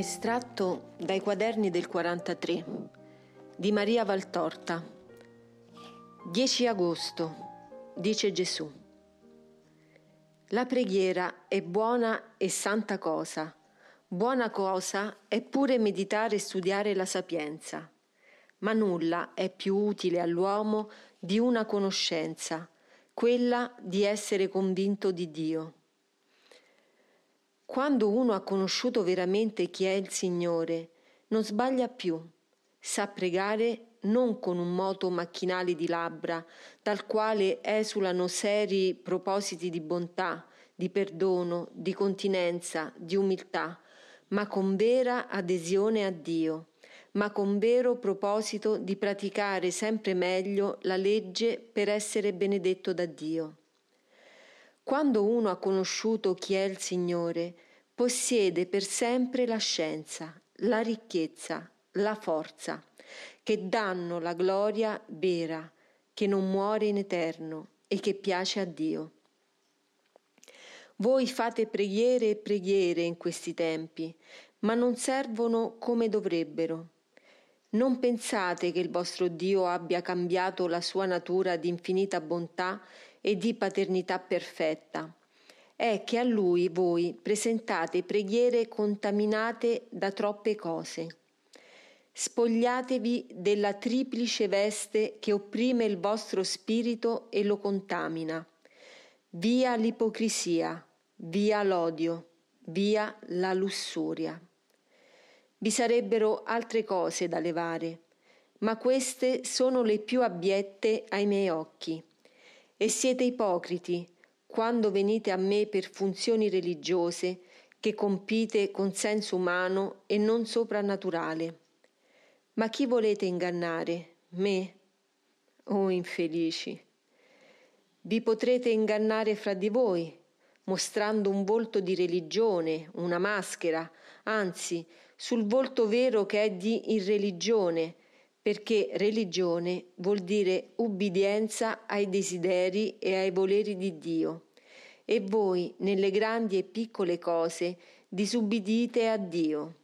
Estratto dai quaderni del 43 di Maria Valtorta. 10 agosto, dice Gesù. La preghiera è buona e santa cosa. Buona cosa è pure meditare e studiare la sapienza. Ma nulla è più utile all'uomo di una conoscenza, quella di essere convinto di Dio. Quando uno ha conosciuto veramente chi è il Signore, non sbaglia più, sa pregare non con un moto macchinale di labbra, dal quale esulano seri propositi di bontà, di perdono, di continenza, di umiltà, ma con vera adesione a Dio, ma con vero proposito di praticare sempre meglio la legge per essere benedetto da Dio. Quando uno ha conosciuto chi è il Signore, possiede per sempre la scienza, la ricchezza, la forza, che danno la gloria vera, che non muore in eterno e che piace a Dio. Voi fate preghiere e preghiere in questi tempi, ma non servono come dovrebbero. Non pensate che il vostro Dio abbia cambiato la sua natura di infinita bontà e di paternità perfetta. È che a Lui voi presentate preghiere contaminate da troppe cose. Spogliatevi della triplice veste che opprime il vostro spirito e lo contamina. Via l'ipocrisia, via l'odio, via la lussuria. Vi sarebbero altre cose da levare, ma queste sono le più abbiette ai miei occhi. E siete ipocriti quando venite a me per funzioni religiose che compite con senso umano e non soprannaturale. Ma chi volete ingannare? Me? Oh infelici! Vi potrete ingannare fra di voi, mostrando un volto di religione, una maschera, anzi, sul volto vero che è di irreligione, perché religione vuol dire ubbidienza ai desideri e ai voleri di Dio. E voi, nelle grandi e piccole cose, disubbidite a Dio.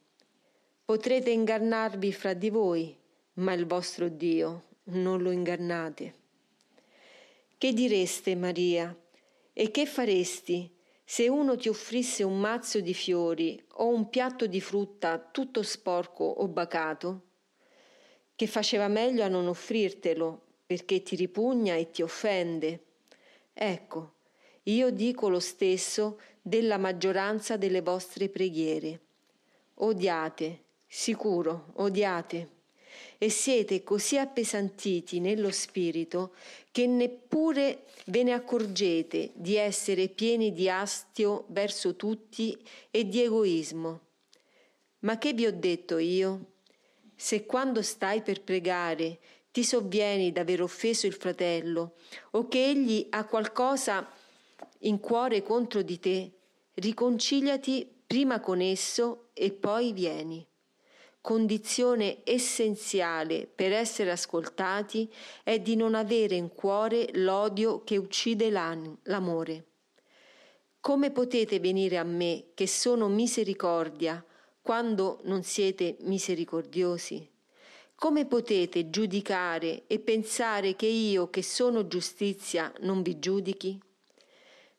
Potrete ingannarvi fra di voi, ma il vostro Dio non lo ingannate. Che direste, Maria? E che faresti se uno ti offrisse un mazzo di fiori o un piatto di frutta tutto sporco o bacato? Che faceva meglio a non offrirtelo, perché ti ripugna e ti offende. Ecco, io dico lo stesso della maggioranza delle vostre preghiere. Odiate, sicuro, odiate. E siete così appesantiti nello spirito che neppure ve ne accorgete di essere pieni di astio verso tutti e di egoismo. Ma che vi ho detto io? Se quando stai per pregare ti sovvieni d'aver offeso il fratello o che egli ha qualcosa in cuore contro di te, riconciliati prima con esso e poi vieni. Condizione essenziale per essere ascoltati è di non avere in cuore l'odio che uccide l'amore. Come potete venire a me, che sono misericordia, quando non siete misericordiosi? Come potete giudicare e pensare che io, che sono giustizia, non vi giudichi?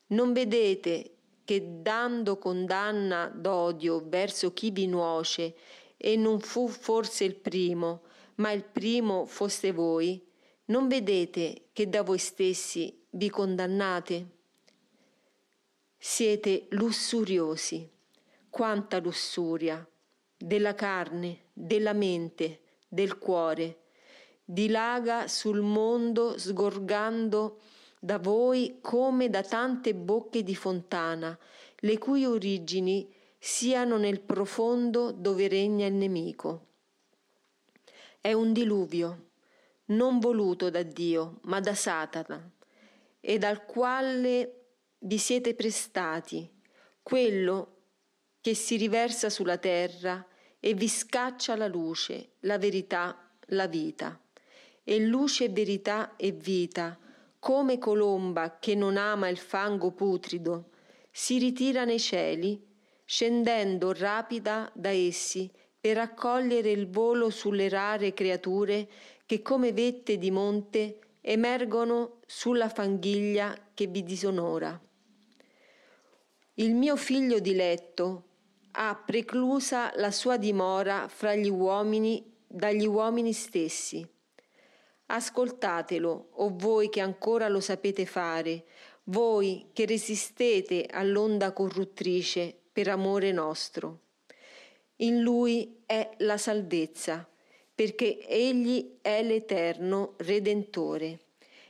Non vedete che dando condanna d'odio verso chi vi nuoce, e non fu forse il primo, ma il primo foste voi, non vedete che da voi stessi vi condannate? Siete lussuriosi quanta lussuria della carne, della mente, del cuore, dilaga sul mondo sgorgando da voi come da tante bocche di fontana, le cui origini siano nel profondo dove regna il nemico. È un diluvio, non voluto da Dio, ma da Satana, e dal quale vi siete prestati, quello che si riversa sulla terra e vi scaccia la luce, la verità, la vita. E luce, verità e vita, come colomba che non ama il fango putrido, si ritira nei cieli, scendendo rapida da essi per raccogliere il volo sulle rare creature che come vette di monte emergono sulla fanghiglia che vi disonora. Il mio figlio diletto ha preclusa la sua dimora fra gli uomini dagli uomini stessi. Ascoltatelo, o voi che ancora lo sapete fare, voi che resistete all'onda corruttrice per amore nostro. In lui è la salvezza, perché egli è l'eterno Redentore,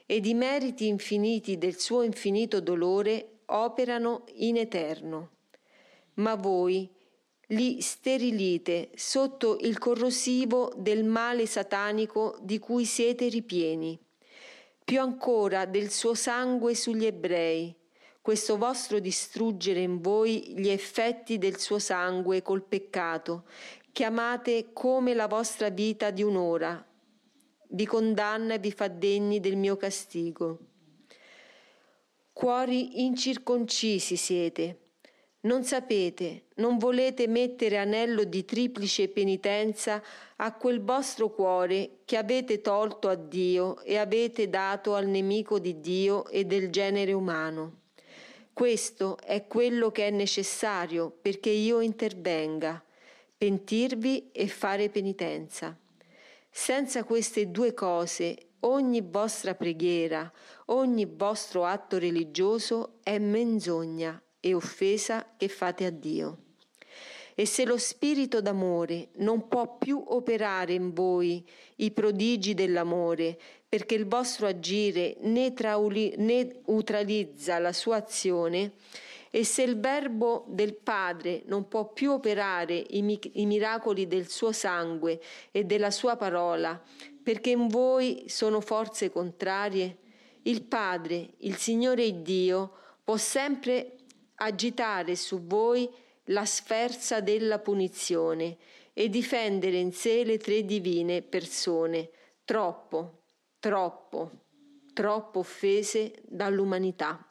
ed i meriti infiniti del suo infinito dolore operano in eterno. Ma voi, li sterilite sotto il corrosivo del male satanico di cui siete ripieni, più ancora del suo sangue sugli ebrei, questo vostro distruggere in voi gli effetti del suo sangue col peccato, chiamate come la vostra vita di un'ora, vi condanna e vi fa degni del mio castigo. Cuori incirconcisi siete, non sapete, non volete mettere anello di triplice penitenza a quel vostro cuore che avete tolto a Dio e avete dato al nemico di Dio e del genere umano. Questo è quello che è necessario perché io intervenga, pentirvi e fare penitenza. Senza queste due cose ogni vostra preghiera, ogni vostro atto religioso è menzogna e offesa che fate a Dio. E se lo spirito d'amore non può più operare in voi i prodigi dell'amore, perché il vostro agire neutralizza la sua azione, e se il verbo del Padre non può più operare i, mi- i miracoli del suo sangue e della sua parola, perché in voi sono forze contrarie, il Padre, il Signore Dio, può sempre agitare su voi la sferza della punizione e difendere in sé le tre divine persone, troppo, troppo, troppo offese dall'umanità.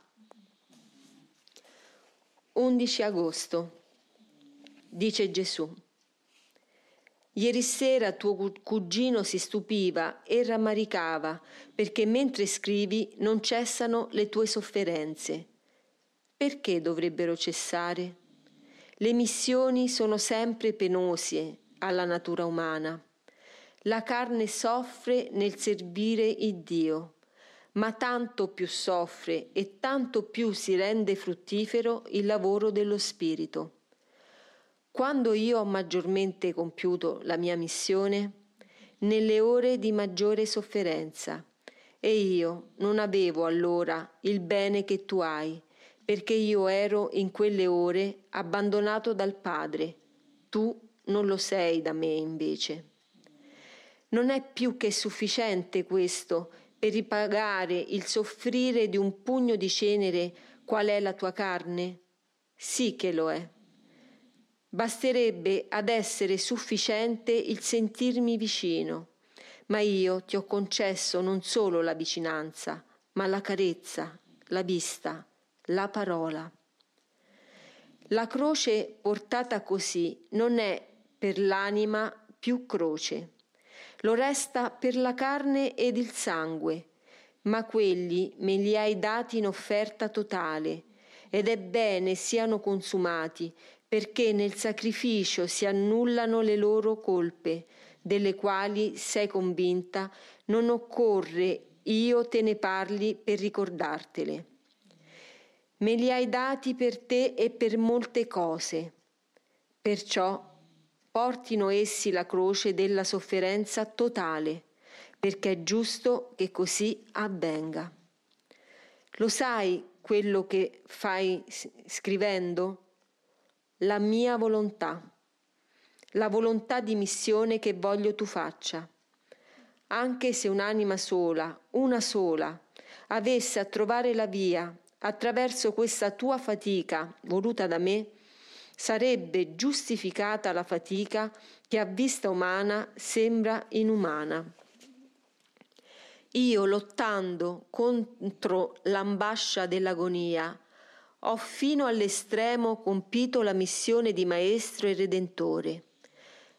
11 agosto. Dice Gesù. Ieri sera tuo cugino si stupiva e rammaricava perché mentre scrivi non cessano le tue sofferenze. Perché dovrebbero cessare? Le missioni sono sempre penose alla natura umana. La carne soffre nel servire il Dio, ma tanto più soffre e tanto più si rende fruttifero il lavoro dello Spirito. Quando io ho maggiormente compiuto la mia missione? Nelle ore di maggiore sofferenza. E io non avevo allora il bene che tu hai, perché io ero in quelle ore abbandonato dal Padre, tu non lo sei da me invece. Non è più che sufficiente questo per ripagare il soffrire di un pugno di cenere qual è la tua carne? Sì che lo è. Basterebbe ad essere sufficiente il sentirmi vicino, ma io ti ho concesso non solo la vicinanza, ma la carezza, la vista, la parola. La croce portata così non è per l'anima più croce, lo resta per la carne ed il sangue, ma quelli me li hai dati in offerta totale, ed è bene siano consumati, perché nel sacrificio si annullano le loro colpe, delle quali sei convinta non occorre io te ne parli per ricordartele. Me li hai dati per te e per molte cose. Perciò portino essi la croce della sofferenza totale, perché è giusto che così avvenga. Lo sai quello che fai scrivendo? La mia volontà, la volontà di missione che voglio tu faccia. Anche se un'anima sola, una sola, avesse a trovare la via attraverso questa tua fatica voluta da me, sarebbe giustificata la fatica che a vista umana sembra inumana. Io lottando contro l'ambascia dell'agonia, ho fino all'estremo compito la missione di Maestro e Redentore.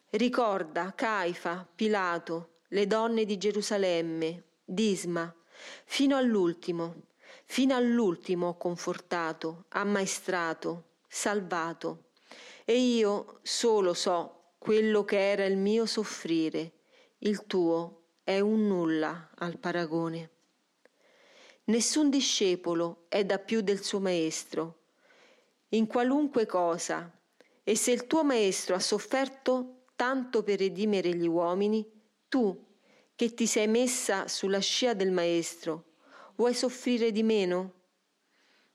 Ricorda Caifa, Pilato, le donne di Gerusalemme, Disma, fino all'ultimo, fino all'ultimo ho confortato, ammaestrato, salvato. E io solo so quello che era il mio soffrire, il tuo è un nulla al paragone. Nessun discepolo è da più del suo maestro, in qualunque cosa, e se il tuo maestro ha sofferto tanto per redimere gli uomini, tu, che ti sei messa sulla scia del maestro, vuoi soffrire di meno?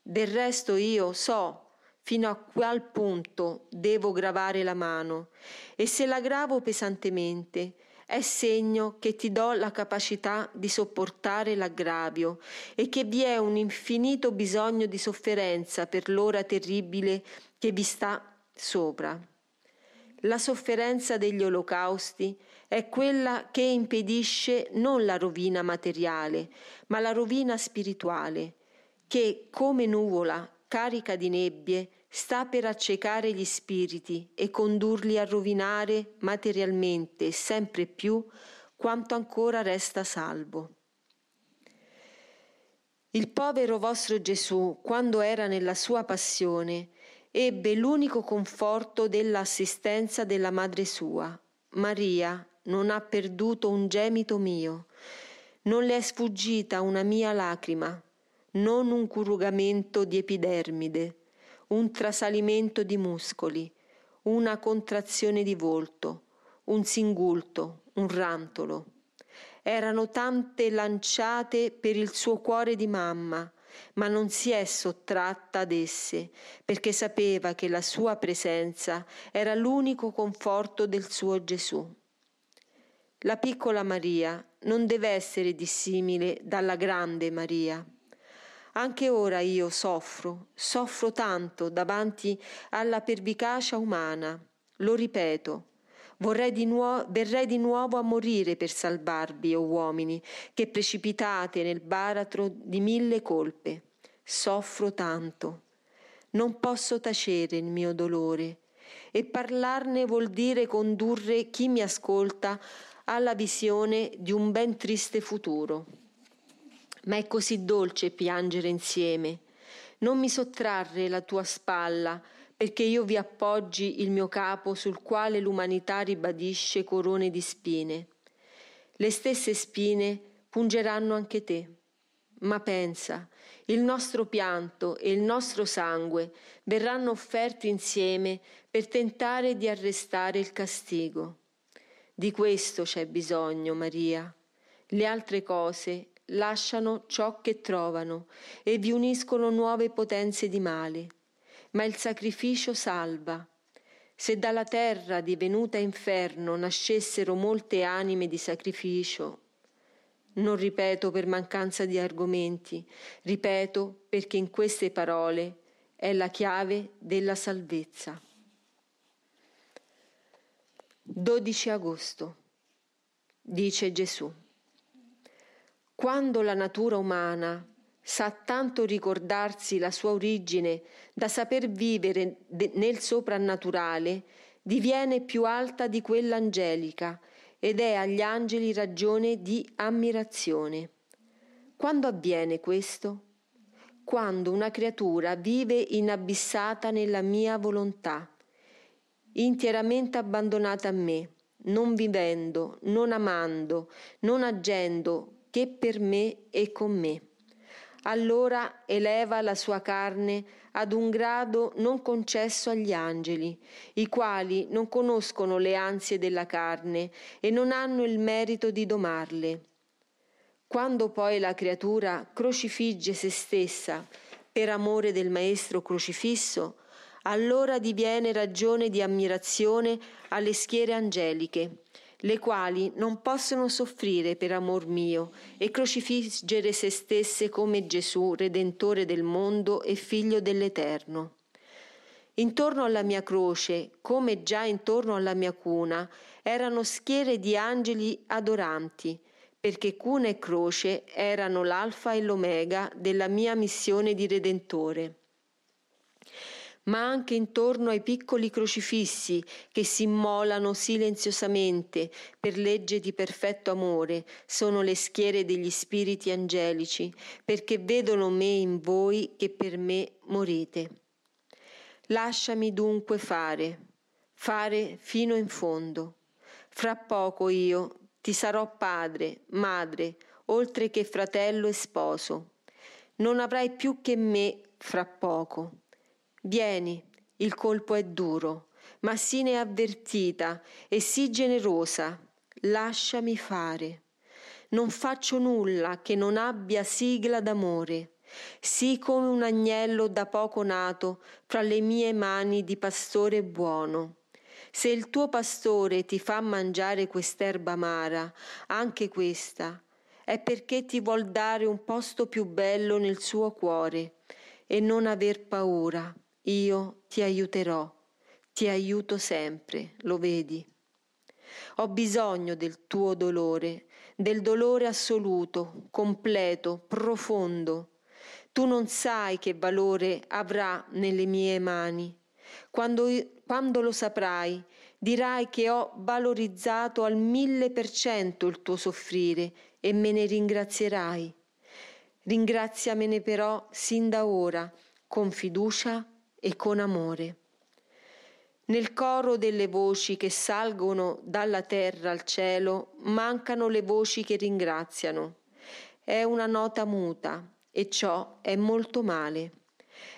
Del resto io so fino a qual punto devo gravare la mano, e se la gravo pesantemente, è segno che ti do la capacità di sopportare l'aggravio e che vi è un infinito bisogno di sofferenza per l'ora terribile che vi sta sopra. La sofferenza degli olocausti è quella che impedisce non la rovina materiale, ma la rovina spirituale, che come nuvola carica di nebbie sta per accecare gli spiriti e condurli a rovinare materialmente sempre più quanto ancora resta salvo. Il povero vostro Gesù, quando era nella sua passione, ebbe l'unico conforto dell'assistenza della madre sua, Maria, non ha perduto un gemito mio, non le è sfuggita una mia lacrima, non un currugamento di epidermide, un trasalimento di muscoli, una contrazione di volto, un singulto, un rantolo. Erano tante lanciate per il suo cuore di mamma, ma non si è sottratta ad esse, perché sapeva che la sua presenza era l'unico conforto del suo Gesù. La piccola Maria non deve essere dissimile dalla grande Maria. Anche ora io soffro, soffro tanto davanti alla pervicacia umana. Lo ripeto, vorrei di nuo- verrei di nuovo a morire per salvarvi, o oh uomini, che precipitate nel baratro di mille colpe. Soffro tanto. Non posso tacere il mio dolore e parlarne vuol dire condurre chi mi ascolta alla visione di un ben triste futuro. Ma è così dolce piangere insieme. Non mi sottrarre la tua spalla, perché io vi appoggi il mio capo sul quale l'umanità ribadisce corone di spine. Le stesse spine pungeranno anche te. Ma pensa, il nostro pianto e il nostro sangue verranno offerti insieme per tentare di arrestare il castigo. Di questo c'è bisogno, Maria. Le altre cose lasciano ciò che trovano e vi uniscono nuove potenze di male. Ma il sacrificio salva. Se dalla terra divenuta inferno nascessero molte anime di sacrificio, non ripeto per mancanza di argomenti, ripeto perché in queste parole è la chiave della salvezza. 12 agosto. Dice Gesù. Quando la natura umana sa tanto ricordarsi la sua origine da saper vivere nel soprannaturale, diviene più alta di quella angelica ed è agli angeli ragione di ammirazione. Quando avviene questo? Quando una creatura vive inabissata nella mia volontà interamente abbandonata a me, non vivendo, non amando, non agendo che per me e con me. Allora eleva la sua carne ad un grado non concesso agli angeli, i quali non conoscono le ansie della carne e non hanno il merito di domarle. Quando poi la creatura crocifigge se stessa per amore del Maestro crocifisso, allora diviene ragione di ammirazione alle schiere angeliche, le quali non possono soffrire per amor mio e crocifiggere se stesse come Gesù, Redentore del mondo e Figlio dell'Eterno. Intorno alla mia croce, come già intorno alla mia cuna, erano schiere di angeli adoranti, perché cuna e croce erano l'alfa e l'omega della mia missione di Redentore. Ma anche intorno ai piccoli crocifissi che si immolano silenziosamente per legge di perfetto amore, sono le schiere degli spiriti angelici, perché vedono me in voi che per me morite. Lasciami dunque fare, fare fino in fondo. Fra poco io ti sarò padre, madre, oltre che fratello e sposo. Non avrai più che me fra poco. Vieni, il colpo è duro, ma sii ne avvertita e sii generosa. Lasciami fare. Non faccio nulla che non abbia sigla d'amore. Sii come un agnello da poco nato fra le mie mani di pastore buono. Se il tuo pastore ti fa mangiare quest'erba amara, anche questa, è perché ti vuol dare un posto più bello nel suo cuore e non aver paura io ti aiuterò, ti aiuto sempre, lo vedi. Ho bisogno del tuo dolore, del dolore assoluto, completo, profondo. Tu non sai che valore avrà nelle mie mani. Quando, quando lo saprai, dirai che ho valorizzato al mille per cento il tuo soffrire e me ne ringrazierai. Ringraziamene però sin da ora, con fiducia e con amore. Nel coro delle voci che salgono dalla terra al cielo mancano le voci che ringraziano. È una nota muta e ciò è molto male.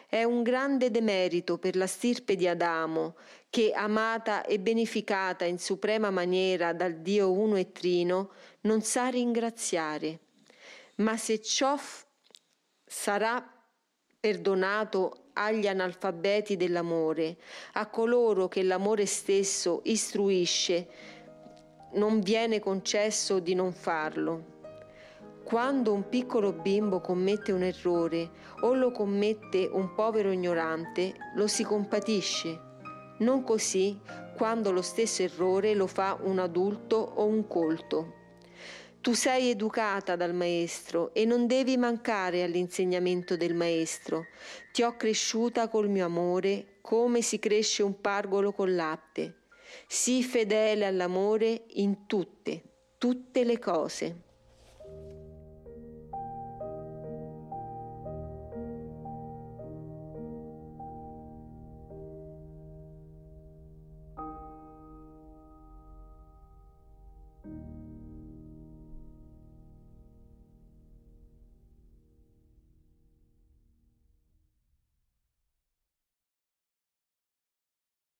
È un grande demerito per la stirpe di Adamo che, amata e beneficata in suprema maniera dal Dio uno e trino, non sa ringraziare. Ma se ciò f- sarà perdonato agli analfabeti dell'amore, a coloro che l'amore stesso istruisce, non viene concesso di non farlo. Quando un piccolo bimbo commette un errore o lo commette un povero ignorante, lo si compatisce. Non così quando lo stesso errore lo fa un adulto o un colto. Tu sei educata dal maestro e non devi mancare all'insegnamento del maestro. Ti ho cresciuta col mio amore come si cresce un pargolo col latte. Sii fedele all'amore in tutte, tutte le cose.